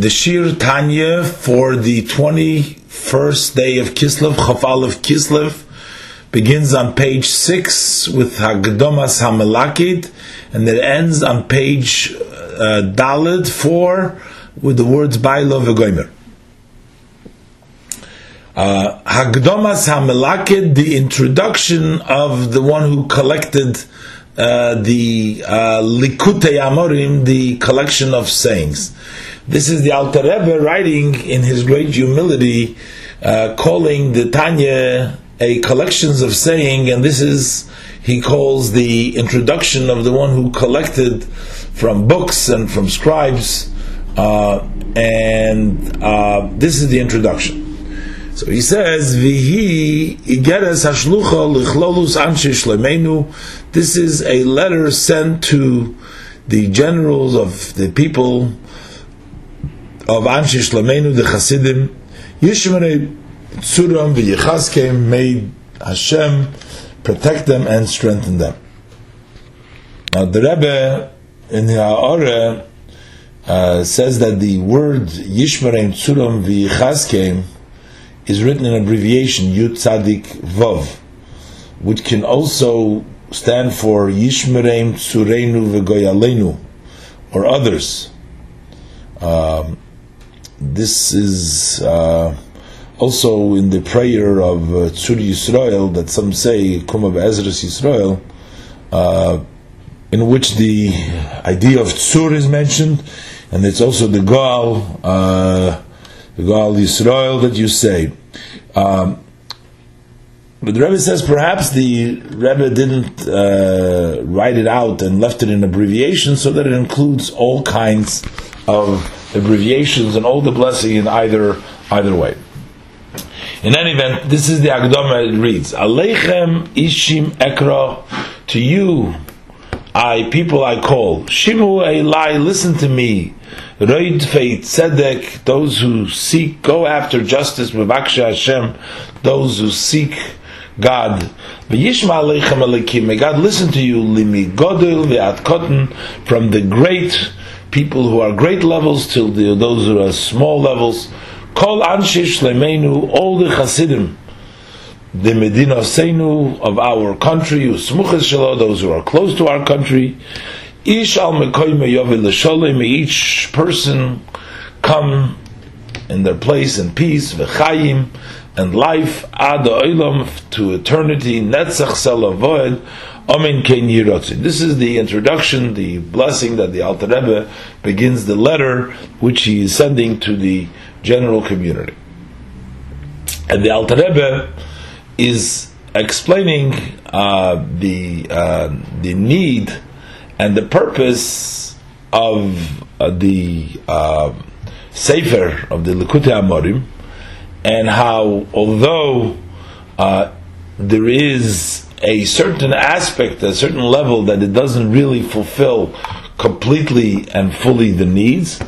the Shiur Tanya for the 21st day of Kislev, Chafal of Kislev, begins on page 6 with Hagdomas Hamelakid, and it ends on page uh, Dalid 4 with the words Bailo V'Goymer. Uh, Hagdomas Hamelakid, the introduction of the one who collected uh, the uh, Likutei Amorim, the collection of sayings. This is the Alter Rebbe writing in his great humility, uh, calling the Tanya a collections of saying, and this is he calls the introduction of the one who collected from books and from scribes, uh, and uh, this is the introduction. So he says, "Vihi igeres hashlucha lichlolus anshe shlemenu." This is a letter sent to the generals of the people of anshe shlemenu, the Hasidim. Yishmere tzuram v'yichaskem. May Hashem protect them and strengthen them. Now the Rebbe in the Ha'ara uh, says that the word Yishmerem Tzuram v'yichaskem is written in abbreviation Yud Tzadik Vav, which can also stand for Yishmerem Tzureinu V'Goyalenu, or others. Um, this is uh, also in the prayer of uh, Tzur Yisrael that some say Kumav Ezra's Yisrael, uh, in which the idea of Tzur is mentioned, and it's also the Gaal. Uh, the Gal Yisrael that you say. Um, but the Rebbe says perhaps the Rebbe didn't uh, write it out and left it in abbreviation so that it includes all kinds of abbreviations and all the blessing in either either way. In any event, this is the Agdama. It reads: Aleichem ishim ekra to you, I people I call. Shimu Elai, listen to me. Roid Feit Tzedek, those who seek, go after justice, Mevaksha Hashem, those who seek God. V'yishma aleichem alekim, may God listen to you, limi ve'at kotten, from the great people who are great levels till the, those who are small levels. Kol anshish lemeinu, all the Hasidim, the Medina Seinu of our country, Shalo, those who are close to our country, Ish al May each person come in their place in peace, and life, ad oilam, to eternity, netzach selavoed, amen ken. This is the introduction, the blessing that the Alter Rebbe begins the letter which he is sending to the general community. And the Alter Rebbe is explaining uh, the uh, the need and the purpose of uh, the uh, Sefer of the Likutei Amorim, and how although uh, there is a certain aspect, a certain level that it doesn't really fulfill completely and fully the needs,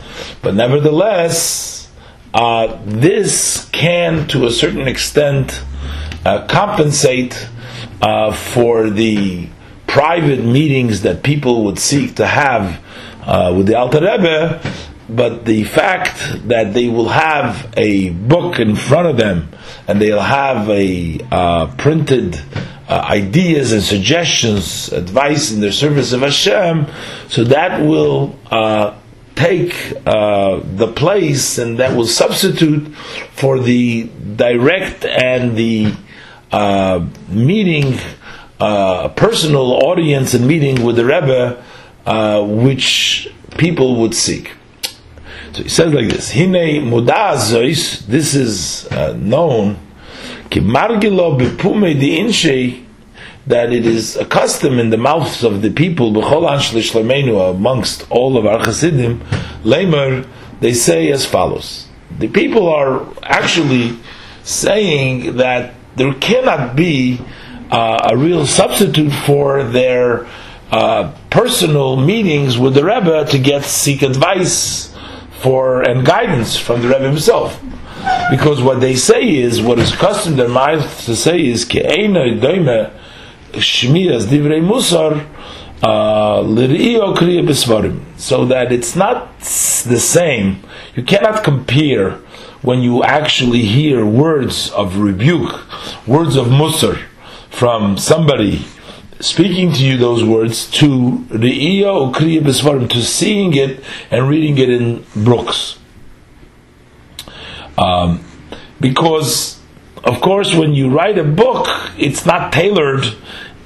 but nevertheless, uh, this can, to a certain extent, uh, compensate uh, for the private meetings that people would seek to have uh, with the Alter Rebbe, but the fact that they will have a book in front of them and they'll have a uh, printed uh, ideas and suggestions, advice in the service of Hashem, so that will uh, take uh, the place and that will substitute for the direct and the uh, meeting uh, personal audience and meeting with the Rebbe, which people would seek. So he says like this: Hine mudazois. This is known. That it is a custom in the mouths of the people amongst all of our Chassidim, Lamer, they say as follows. The people are actually saying that there cannot be uh, a real substitute for their uh, personal meetings with the Rebbe to get seek advice for and guidance from the Rebbe himself. Because what they say is, what is custom their mouth to say is, Ke'ena doime shmiyas divrei musar, uh, so that it's not the same. You cannot compare when you actually hear words of rebuke, words of musar from somebody speaking to you those words to the to seeing it and reading it in books. Um, because, of course, when you write a book, it's not tailored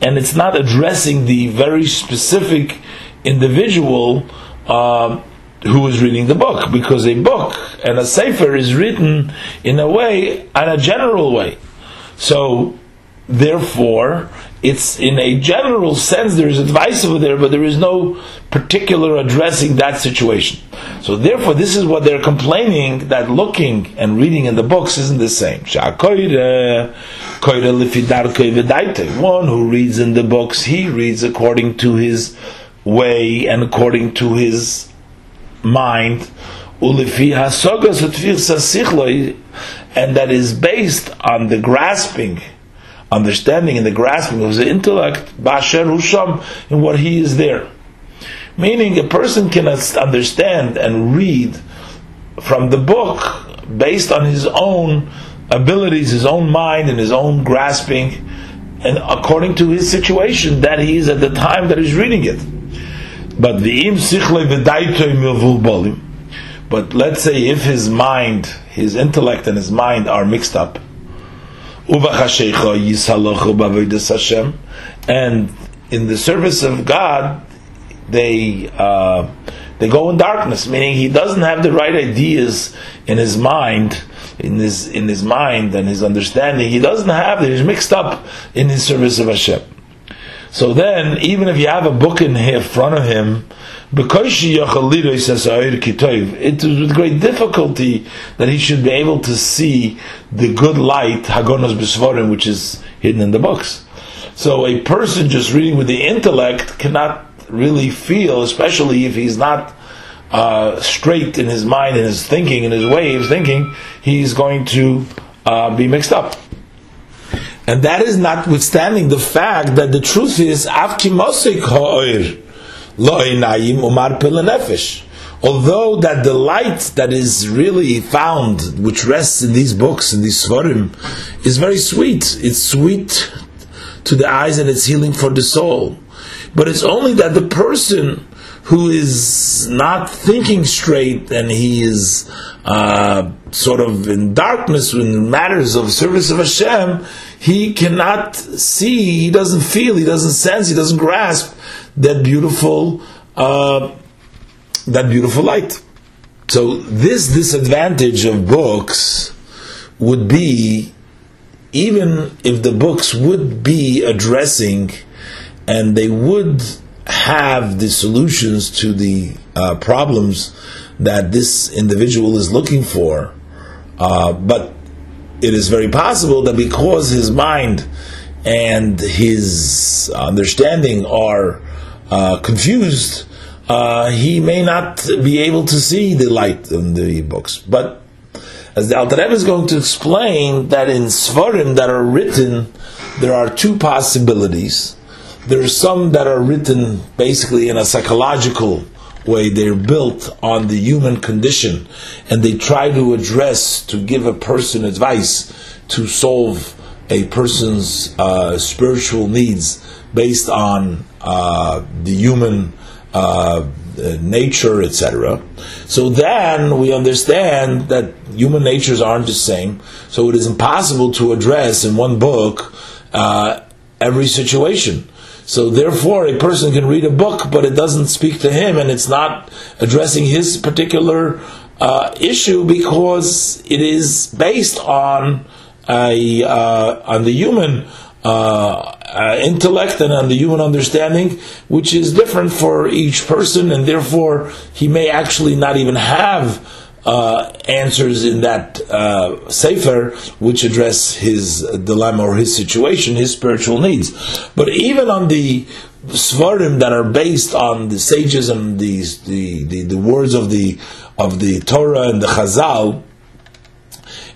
and it's not addressing the very specific individual uh, who is reading the book, because a book and a sefer is written in a way, in a general way. So, therefore, it's in a general sense there is advice over there, but there is no particular addressing that situation. So therefore, this is what they're complaining that looking and reading in the books isn't the same. One who reads in the books, he reads according to his way and according to his mind. And that is based on the grasping understanding and the grasping of the intellect, Basher Husham, in what he is there. Meaning, a person can understand and read from the book based on his own abilities, his own mind, and his own grasping, and according to his situation that he is at the time that he's reading it. But the im but let's say if his mind, his intellect and his mind are mixed up, and in the service of God, they uh, they go in darkness, meaning he doesn't have the right ideas in his mind, in his in his mind and his understanding. He doesn't have. He's mixed up in his service of Hashem. So then, even if you have a book in here, in front of him, because it is with great difficulty that he should be able to see the good light, Hagonos Bisvarim, which is hidden in the books. So a person just reading with the intellect cannot really feel, especially if he's not uh, straight in his mind and his thinking, in his way of thinking, he's going to uh, be mixed up. And that is notwithstanding the fact that the truth is, Avkimosik ha'oir, umar Although that the light that is really found, which rests in these books, in these svarim, is very sweet. It's sweet to the eyes and it's healing for the soul. But it's only that the person who is not thinking straight and he is uh, sort of in darkness in matters of service of Hashem, he cannot see, he doesn't feel, he doesn't sense, he doesn't grasp that beautiful uh, that beautiful light. So this disadvantage of books would be even if the books would be addressing and they would have the solutions to the uh, problems that this individual is looking for, uh, but it is very possible that because his mind and his understanding are uh, confused, uh, he may not be able to see the light in the books. But as the Alter Rebbe is going to explain that in Svarim that are written, there are two possibilities. There are some that are written basically in a psychological way. They're built on the human condition, and they try to address, to give a person advice to solve a person's uh, spiritual needs based on uh, the human uh, nature, etc. So then we understand that human natures aren't the same. So it is impossible to address in one book uh, every situation. So therefore, a person can read a book, but it doesn't speak to him, and it's not addressing his particular uh, issue because it is based on a uh, on the human uh, uh, intellect and on the human understanding, which is different for each person, and therefore he may actually not even have uh, answers in that uh, sefer which address his dilemma or his situation, his spiritual needs. But even on the svarim that are based on the sages and the, the, the, the words of the of the Torah and the Chazal,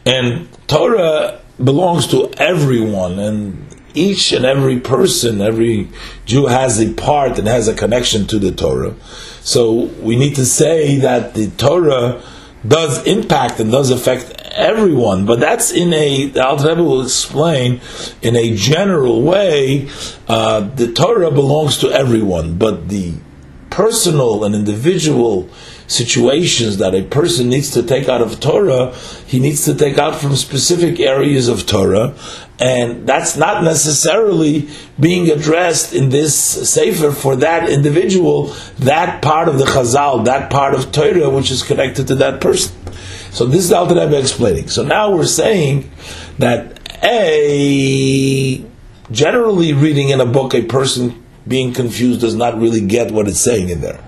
and Torah belongs to everyone, and each and every person, every Jew has a part and has a connection to the Torah. So we need to say that the Torah does impact and does affect everyone, but that's in a, the Alter Rebbe will explain in a general way, uh, the Torah belongs to everyone, but the personal and individual situations that a person needs to take out of Torah, he needs to take out from specific areas of Torah, and that's not necessarily being addressed in this sefer for that individual, that part of the Chazal, that part of Torah which is connected to that person. So this is Alter Rebbe explaining. So now we're saying that a generally reading in a book, a person being confused does not really get what it's saying in there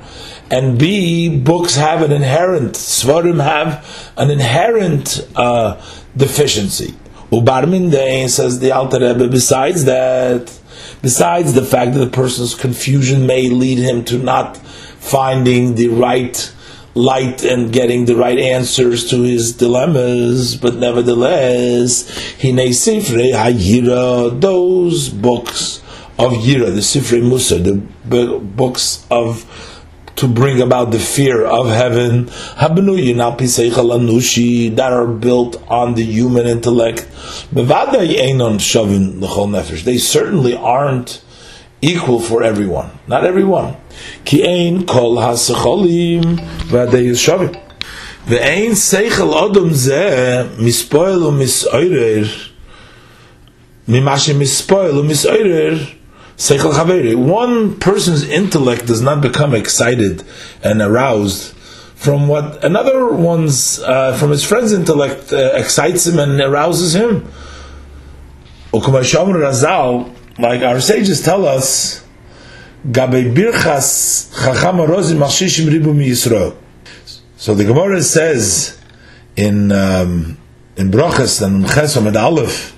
and B, books have an inherent, Svarim have an inherent uh, deficiency. Ubarmindein says the Alter Rebbe, besides that, besides the fact that the person's confusion may lead him to not finding the right light and getting the right answers to his dilemmas, but nevertheless, Hine Sifrei Hayira, those books of Yira, the Sifrei Musar, the books of to bring about the fear of heaven that are built on the human intellect. They certainly aren't equal for everyone. Not everyone. Ve'ein seichel odom zeh mispoil u misoirer mimashe mispoil u misoirer one person's intellect does not become excited and aroused from what another one's, uh, from his friend's intellect uh, excites him and arouses him. Like our sages tell us, birchas So the Gemara says in um, in Brachas and Chesom and Aleph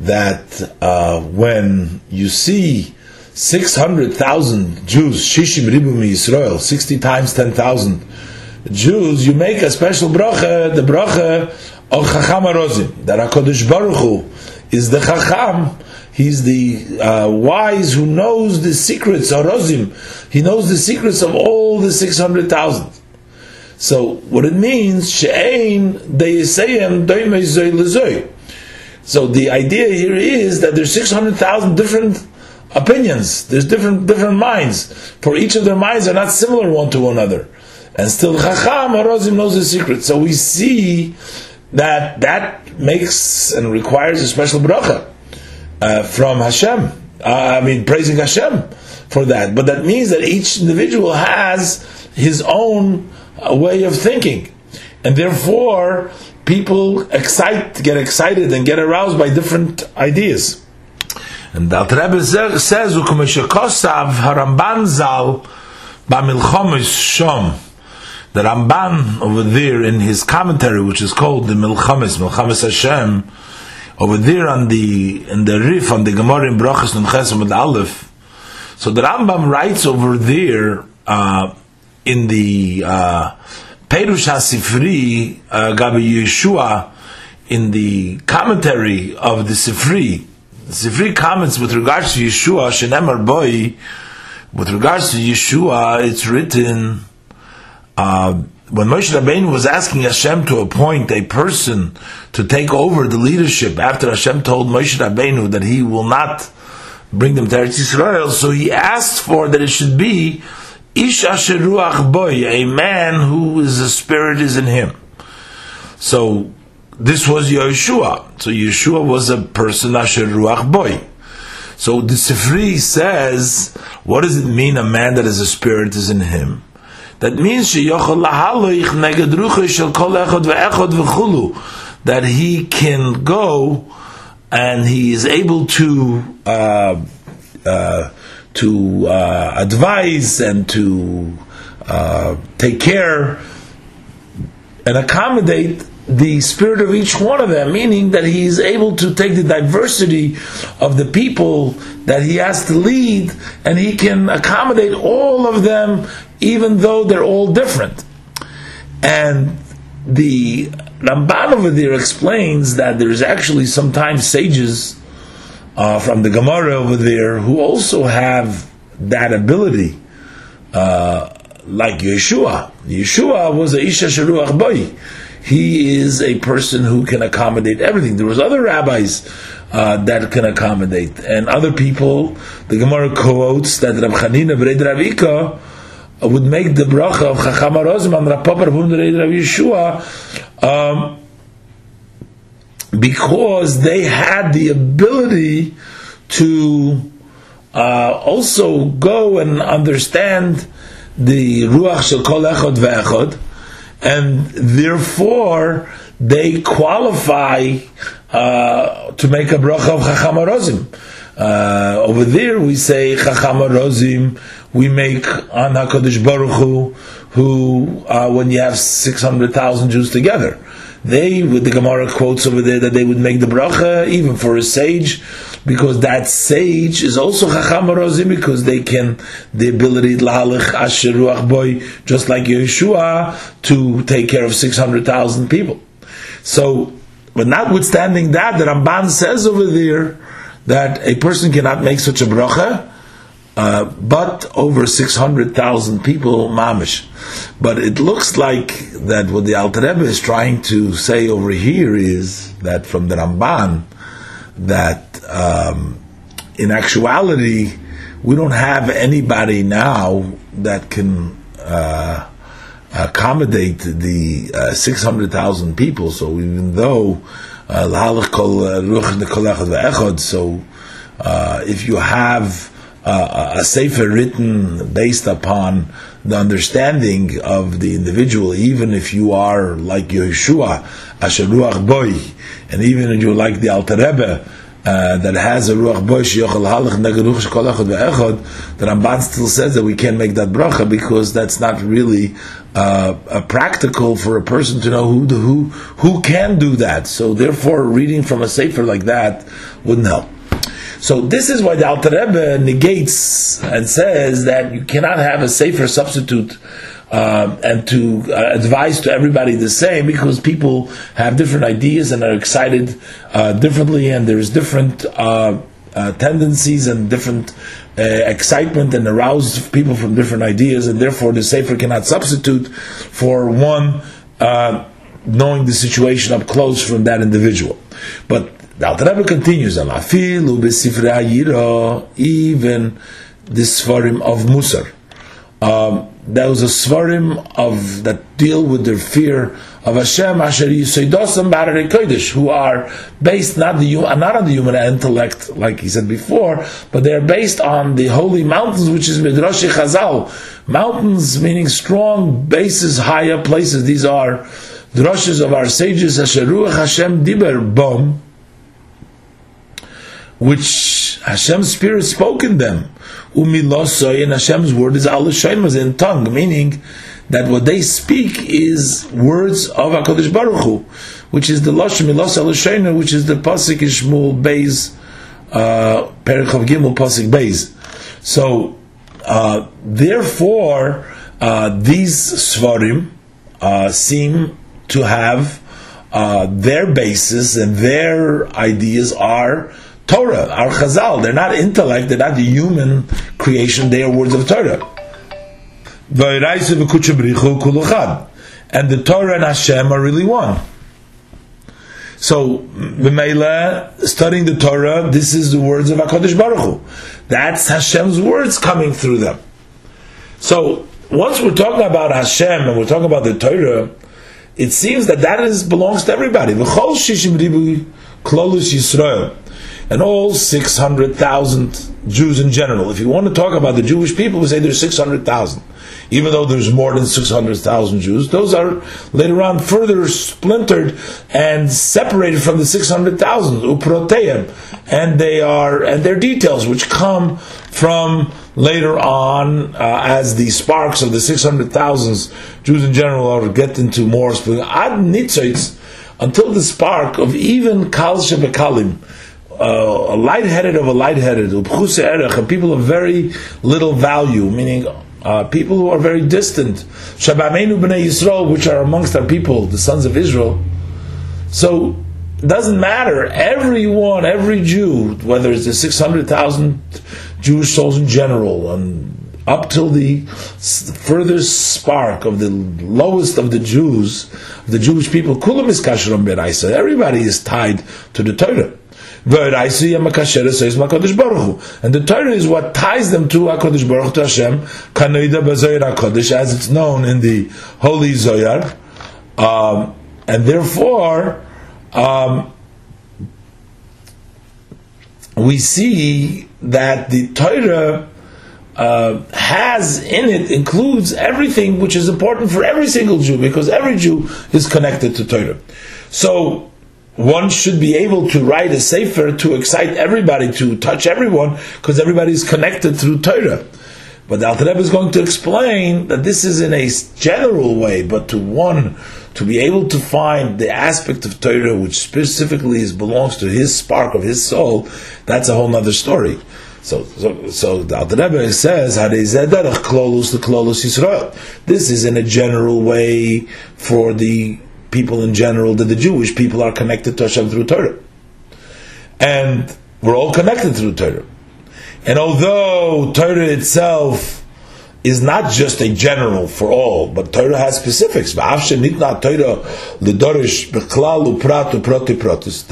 that uh, when you see 600,000 Jews, Shishim Ribu Yisrael, 60 times 10,000 Jews, you make a special bracha, the bracha of Chacham Arozim, that HaKadosh Baruch Hu is the Chacham, he's the uh, wise who knows the secrets, Arozim, he knows the secrets of all the 600,000. So, what it means, She'ein Deyeseyem Doimei Zoy. So the idea here is that there's 600,000 different opinions. There's different different minds. For each of their minds are not similar one to another. And still Chacham Arozim knows the secret. So we see that that makes and requires a special bracha uh, from Hashem. Uh, I mean, praising Hashem for that. But that means that each individual has his own uh, way of thinking. And therefore, people excite, get excited and get aroused by different ideas. And the Alter Rebbe says, "Ukumeshakosav Haramban Zal Bamilchomis Shom." The Ramban over there in his commentary, which is called the Milchamis, Milchamis Hashem, over there on the in the Rif on the Gemara in Brachas and and Aleph. So the Rambam writes over there uh, in the uh, Perush HaSifri uh, Gabi Yeshua in the commentary of the Sifri, the Sifri comments with regards to Yeshua, Shenemar Boy, with regards to Yeshua, it's written, uh, when Moshe Rabbeinu was asking Hashem to appoint a person to take over the leadership after Hashem told Moshe Rabbeinu that he will not bring them to Eretz Yisrael, so he asked for that it should be Ish asher boy, a man who is a spirit is in him. So this was Yeshua. So Yeshua was a person asher ruach boy. So the Sifri says, what does it mean a man that is a spirit is in him? That means that he can go and he is able to uh, uh, to uh, advise and to uh, take care and accommodate the spirit of each one of them, meaning that he is able to take the diversity of the people that he has to lead and he can accommodate all of them even though they're all different. And the Ramban over there explains that there's actually sometimes sages uh, from the Gemara over there who also have that ability, uh, like Yeshua. Yeshua was a Isha Sharuach Boy. He is a person who can accommodate everything. There was other rabbis uh, that can accommodate, and other people. The Gemara quotes that Rab Chanina B'Reid Ravika would make the bracha of Chacham Arozim and Rav Papa Rav Yeshua um, because they had the ability to uh, also go and understand the Ruach Shel Kol Echad Ve'echad, and therefore they qualify uh, to make a bracha of Chacham Arozim. Uh, over there we say Chacham Arozim, we make on HaKadosh Baruch Hu, who, uh, when you have 600,000 Jews together, they, with the Gemara quotes over there, that they would make the bracha even for a sage, because that sage is also chacham rozim, because they can the ability lahalich asher ruach boy, just like Yeshua, to take care of six hundred thousand people. So, but notwithstanding that, the Ramban says over there that a person cannot make such a bracha uh, but over 600,000 people mamish. But it looks like that what the Alter Rebbe is trying to say over here is that from the Ramban, that um, in actuality, we don't have anybody now that can uh, accommodate the uh, 600,000 people. So even though uh, so uh, if you have uh, a sefer written based upon the understanding of the individual, even if you are like Yeshua, Asher Ruach Boy, and even if you're like the Alter Rebbe, uh, that has a ruach boy sheyochel halach negaruch shekol echad ve'echad, the Ramban still says that we can't make that bracha because that's not really uh, practical for a person to know who who who can do that. So therefore, reading from a sefer like that wouldn't help. So this is why the Alter Rebbe negates and says that you cannot have a safer substitute uh, and to uh, advise to everybody the same because people have different ideas and are excited uh, differently, and there's different uh, uh, tendencies and different uh, excitement and aroused people from different ideas, and therefore the safer cannot substitute for one knowing the situation up close from that individual. But the Alter Rebbe continues, even the Svarim of Musar. Um, there was a Svarim of that deal with their fear of Hashem, Asher Yisodosam Barare Kodesh, who are based not the not on the human intellect, like he said before, but they are based on the holy mountains, which is Midrash Chazal. Mountains meaning strong bases, higher places. These are drushes of our sages, Asher Hashem Diber Bom which Hashem's Spirit spoke in them. Umilosoi, and Hashem's word is was in tongue, meaning that what they speak is words of HaKadosh Baruch Hu, which is the Lashon Milos Alashaina, which is the Pasik Ishmul Beis, uh, Perich of Gimel Pasik Beis. So, uh, therefore, uh, these Svarim uh, seem to have uh, their basis and their ideas are Torah, our Chazal. They're not intellect, they're not the human creation, they are words of Torah. And the Torah and Hashem are really one. So, B'meila, studying the Torah, this is the words of HaKadosh Baruch Hu. That's Hashem's words coming through them. So, once we're talking about Hashem and we're talking about the Torah, it seems that that is belongs to everybody. V'chol shishim ribu klolus Yisrael and all 600,000 Jews in general. If you want to talk about the Jewish people, we say there's 600,000. Even though there's more than 600,000 Jews, those are later on further splintered and separated from the 600,000, uproteim, and they are, and their details, which come from later on uh, as the sparks of the 600,000 Jews in general are get into more, ad nitzoitz, until the spark of even Kal Shebekalim, uh, a lightheaded of a lightheaded, people of very little value, meaning uh, people who are very distant. Shabamenu b'nei Yisrael, which are amongst our people, the sons of Israel. So it doesn't matter. Everyone, every Jew, whether it's the 600,000 Jewish souls in general, and up till the furthest spark of the lowest of the Jews, the Jewish people, kulam is beraisa. Everybody is tied to the Torah. And the Torah is what ties them to HaKadosh Baruch to Hashem, Kanoida Bazoyar HaKadosh, as it's known in the Holy Zoyar. Um, and therefore, um, we see that the Torah uh, has in it includes everything which is important for every single Jew because every Jew is connected to Torah. So one should be able to write a sefer to excite everybody to touch everyone because everybody is connected through Torah. But the Alter Rebbe is going to explain that this is in a general way, but to one to be able to find the aspect of Torah which specifically is, belongs to his spark of his soul, that's a whole other story. So, so, so the Alter Rebbe says, This is in a general way for the people in general, that the Jewish people are connected to Hashem through Torah. And we're all connected through Torah. And although Torah itself is not just a general for all, but Torah has specifics. That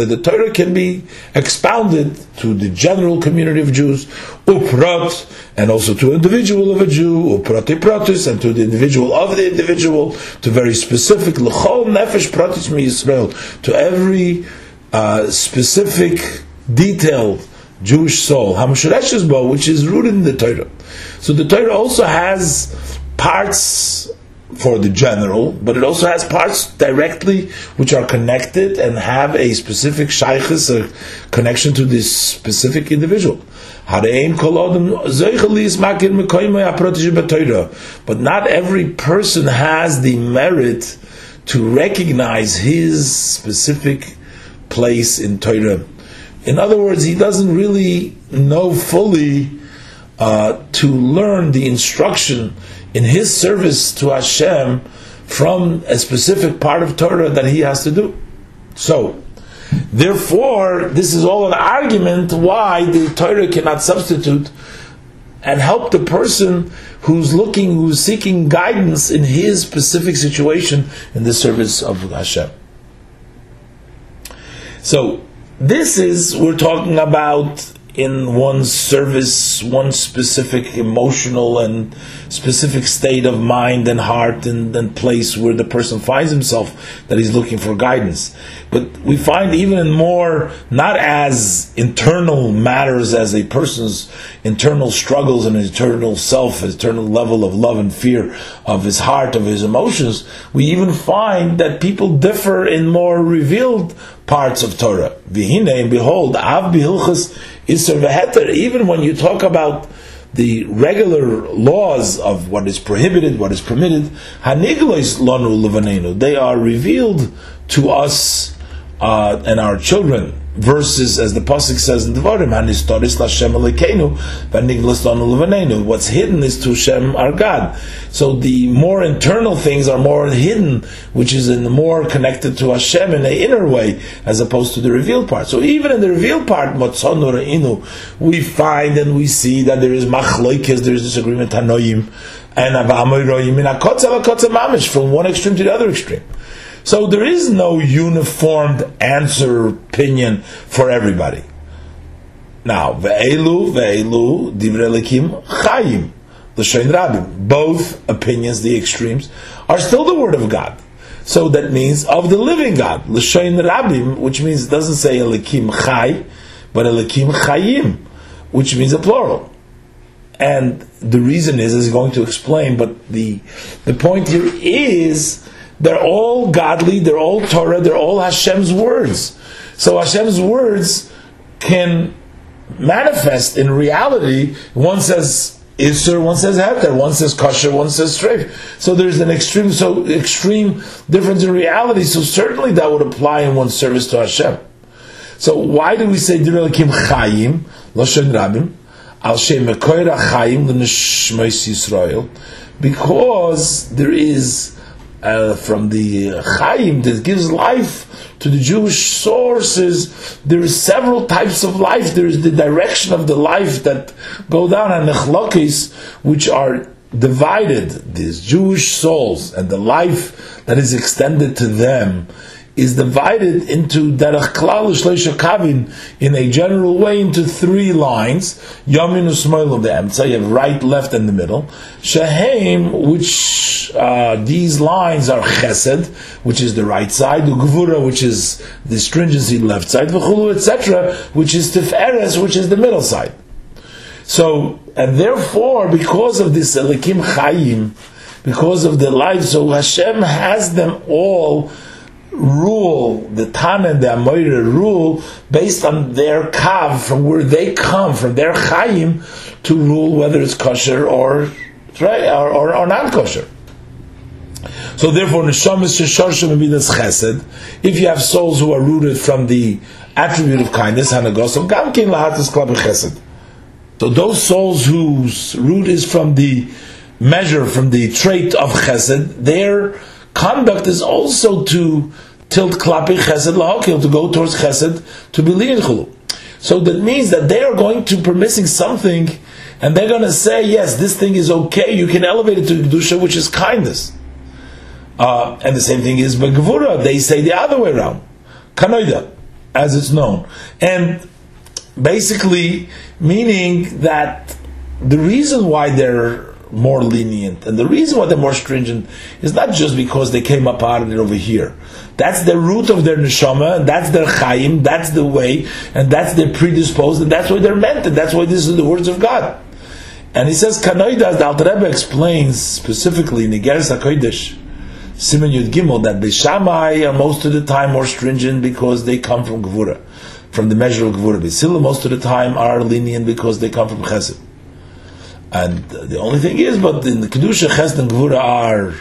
the Torah can be expounded to the general community of Jews, uprat, and also to individual of a Jew, uprati pratis, and to the individual of the individual, to very specific, l'chol nefesh pratis mi Yisrael, to every uh, specific, detailed Jewish soul, Hamashreshes which is rooted in the Torah. So the Torah also has parts for the general, but it also has parts directly which are connected and have a specific shaykhis, a connection to this specific individual. But not every person has the merit to recognize his specific place in Torah. In other words, he doesn't really know fully uh, to learn the instruction in his service to Hashem from a specific part of Torah that he has to do. So, therefore, this is all an argument why the Torah cannot substitute and help the person who's looking, who's seeking guidance in his specific situation in the service of Hashem. So, this is, we're talking about in one's service, one specific emotional and specific state of mind and heart and, and, place where the person finds himself that he's looking for guidance. But we find even more, not as internal matters as a person's internal struggles and internal self, internal level of love and fear of his heart, of his emotions, we even find that people differ in more revealed parts of Torah. Vihine, behold, av bihilchas Isser v'heter, even when you talk about the regular laws of what is prohibited, what is permitted, haniglois lanu levanenu, they are revealed to us uh, and our children verses, as the pasuk says in Devarim, "Hanistoris Lashem Elokeinu, v'niglas lanu What's hidden is to Hashem our God. So the more internal things are more hidden, which is in the more connected to Hashem in an inner way, as opposed to the revealed part. So even in the revealed part, Motzonu Inu, we find and we see that there is machloikes, there is disagreement hanoim, and avamoyroim in akotza mamish from one extreme to the other extreme. So there is no uniformed answer opinion for everybody. Now, ve'elu, ve'elu, divrelikim, chayim, l'shein rabim. Both opinions, the extremes, are still the word of God. So that means of the living God, l'shein rabim, which means it doesn't say elikim chay, but elikim chayim, which means a plural. And the reason is, is going to explain, but the the point here is they're all godly, they're all Torah, they're all Hashem's words. So Hashem's words can manifest in reality. One says Isser, one says Heter, one says Kosher, one says Streif. So there's an extreme, so extreme difference in reality. So certainly that would apply in one's service to Hashem. So why do we say Direlikim Chayim, Loshen Rabim, Al Shem Mekoira Chayim, L'Nishmois Yisrael? Because there is uh, from the Chaim that gives life to the Jewish sources, there is several types of life. There is the direction of the life that go down and the nechlokis, which are divided. These Jewish souls and the life that is extended to them is divided into derech klal kavin in a general way into three lines. Yamin usmoil of the emtza, you have right, left, and the middle. Shehem, which uh, these lines are chesed, which is the right side, ugvura, which is the stringency left side, v'chulu, etc., which is tiferes, which is the middle side. So, and therefore, because of this elikim chayim, because of the life, so Hashem has them all rule, the Tan and the Amoira rule based on their kav, from where they come, from their chayim, to rule whether it's kosher or or, or, or not kosher. So therefore, chesed. If you have souls who are rooted from the attribute of kindness, hanagos gamkin lahatas chesed. So those souls whose root is from the measure, from the trait of chesed, their conduct is also to tilt klapi chesed lahokil, to go towards chesed, to be lean chulu. So that means that they are going to permitting something, and they're going to say, yes, this thing is okay, you can elevate it to kedusha, which is kindness. Uh, and the same thing is begvura, they say the other way around. Kanoida, as it's known. And basically, meaning that the reason why they're more lenient. And the reason why they're more stringent is not just because they came out of it over here. That's the root of their neshama, and that's their chayim, that's the way, and that's their predisposed, and that's why they're meant, and that's why this is the words of God. And he says, Kanoidas, the Alter Rebbe explains specifically in the Geras HaKodesh, Simon Yud Gimel, that the Shammai are most of the time more stringent because they come from Gevura, from the measure of Gevura. Beis Hillel most of the time are lenient because they come from Chesed. And the only thing is, but in the Kedusha, Chesed and Gvura are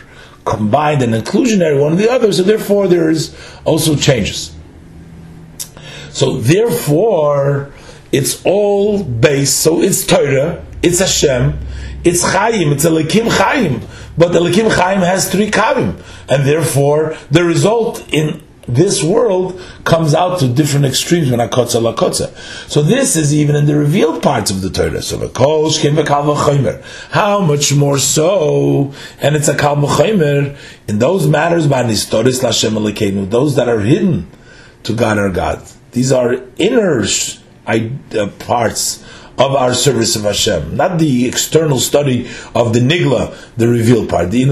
combined and inclusionary one of the other, so therefore there is also changes. So therefore, it's all based, so it's Torah, it's Hashem, it's Chaim, it's Elikim Chaim, but Elikim Chaim has three Kavim, and therefore the result in this world comes out to different extremes when akotza lakotza. So this is even in the revealed parts of the Torah. So kol shkem How much more so? And it's a kal in those matters by nistoris alekenu, those that are hidden to God our God. These are inner uh, parts of our service of Hashem, not the external study of the nigla, the revealed part. The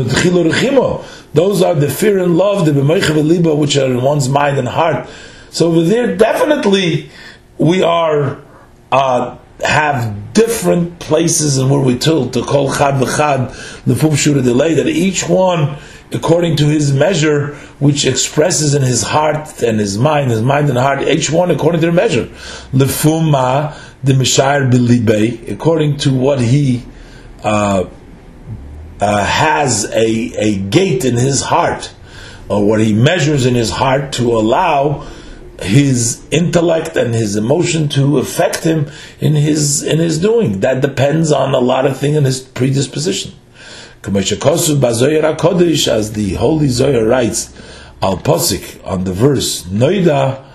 those are the fear and love, the b'meichav which are in one's mind and heart. So over there, definitely we are uh, have different places and where we told to call chad v'chad lefum shura delay that each one according to his measure, which expresses in his heart and his mind, his mind and heart, each one according to their measure. Lefuma the Mishayr Bilibe, according to what he uh, uh, has a, a gate in his heart, or what he measures in his heart to allow his intellect and his emotion to affect him in his in his doing. That depends on a lot of things in his predisposition. As the Holy Zohar writes, Al Posik on the verse, Noida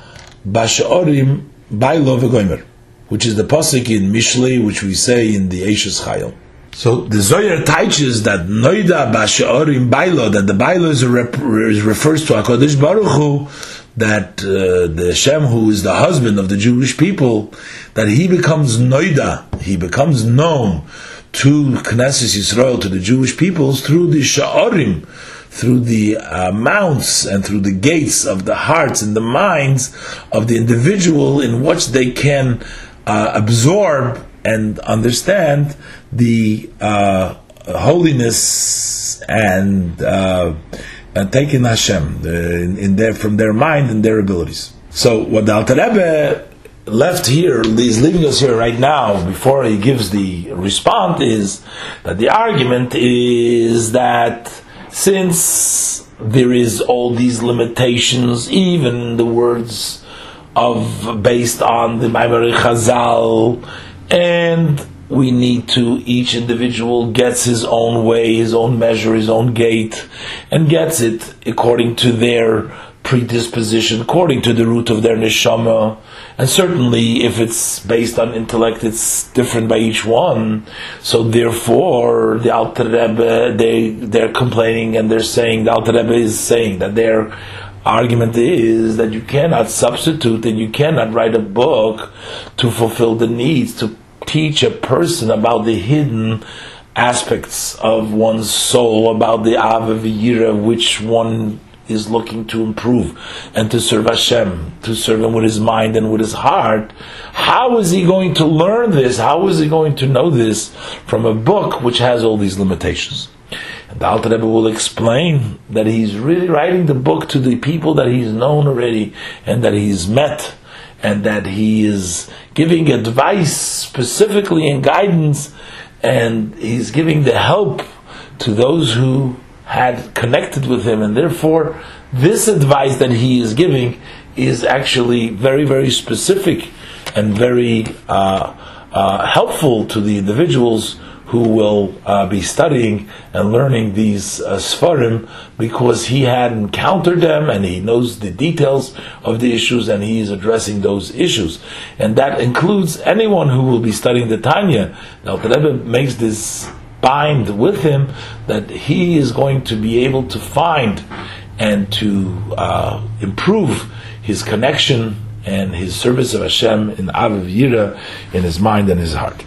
Bashaorim Bailo Vegoimer, which is the Posik in Mishlei, which we say in the Eishus Chayil. So the Zohar teaches that Noida Bashaorim Bailo, that the Bailo is, rep- refers to HaKadosh Baruch Hu, that uh, the Shem, who is the husband of the Jewish people, that he becomes Noida, he becomes known to Knesset Yisrael, to the Jewish peoples, through the Sha'orim, through the uh, mounts and through the gates of the hearts and the minds of the individual in which they can uh, absorb and understand the uh, holiness and, uh, and taking Hashem in, in, their, from their mind and their abilities. So what the Alter Rebbe left here, is leaving us here right now, before he gives the response, is that the argument is that since there is all these limitations, even the words of based on the Maimari Chazal and we need to, each individual gets his own way, his own measure, his own gate, and gets it according to their predisposition, according to the root of their neshama. And certainly, if it's based on intellect, it's different by each one. So therefore, the Alter Rebbe, they, they're complaining and they're saying, the Alter Rebbe is saying that their argument is that you cannot substitute and you cannot write a book to fulfill the needs, to teach a person about the hidden aspects of one's soul, about the Avodah which one is looking to improve and to serve Hashem, to serve Him with his mind and with his heart, how is he going to learn this? How is he going to know this from a book which has all these limitations? And the Alter Rebbe will explain that he's really writing the book to the people that he's known already and that he's met and that he is giving advice specifically and guidance and he's giving the help to those who had connected with him. And therefore this advice that he is giving is actually very very specific and very uh, uh, helpful to the individuals who will uh, be studying and learning these uh, Sfarim because he had encountered them and he knows the details of the issues and he is addressing those issues. And that includes anyone who will be studying the Tanya. Now, the Rebbe makes this bind with him that he is going to be able to find and to uh, improve his connection and his service of Hashem in Ahava V'Yirah in his mind and his heart.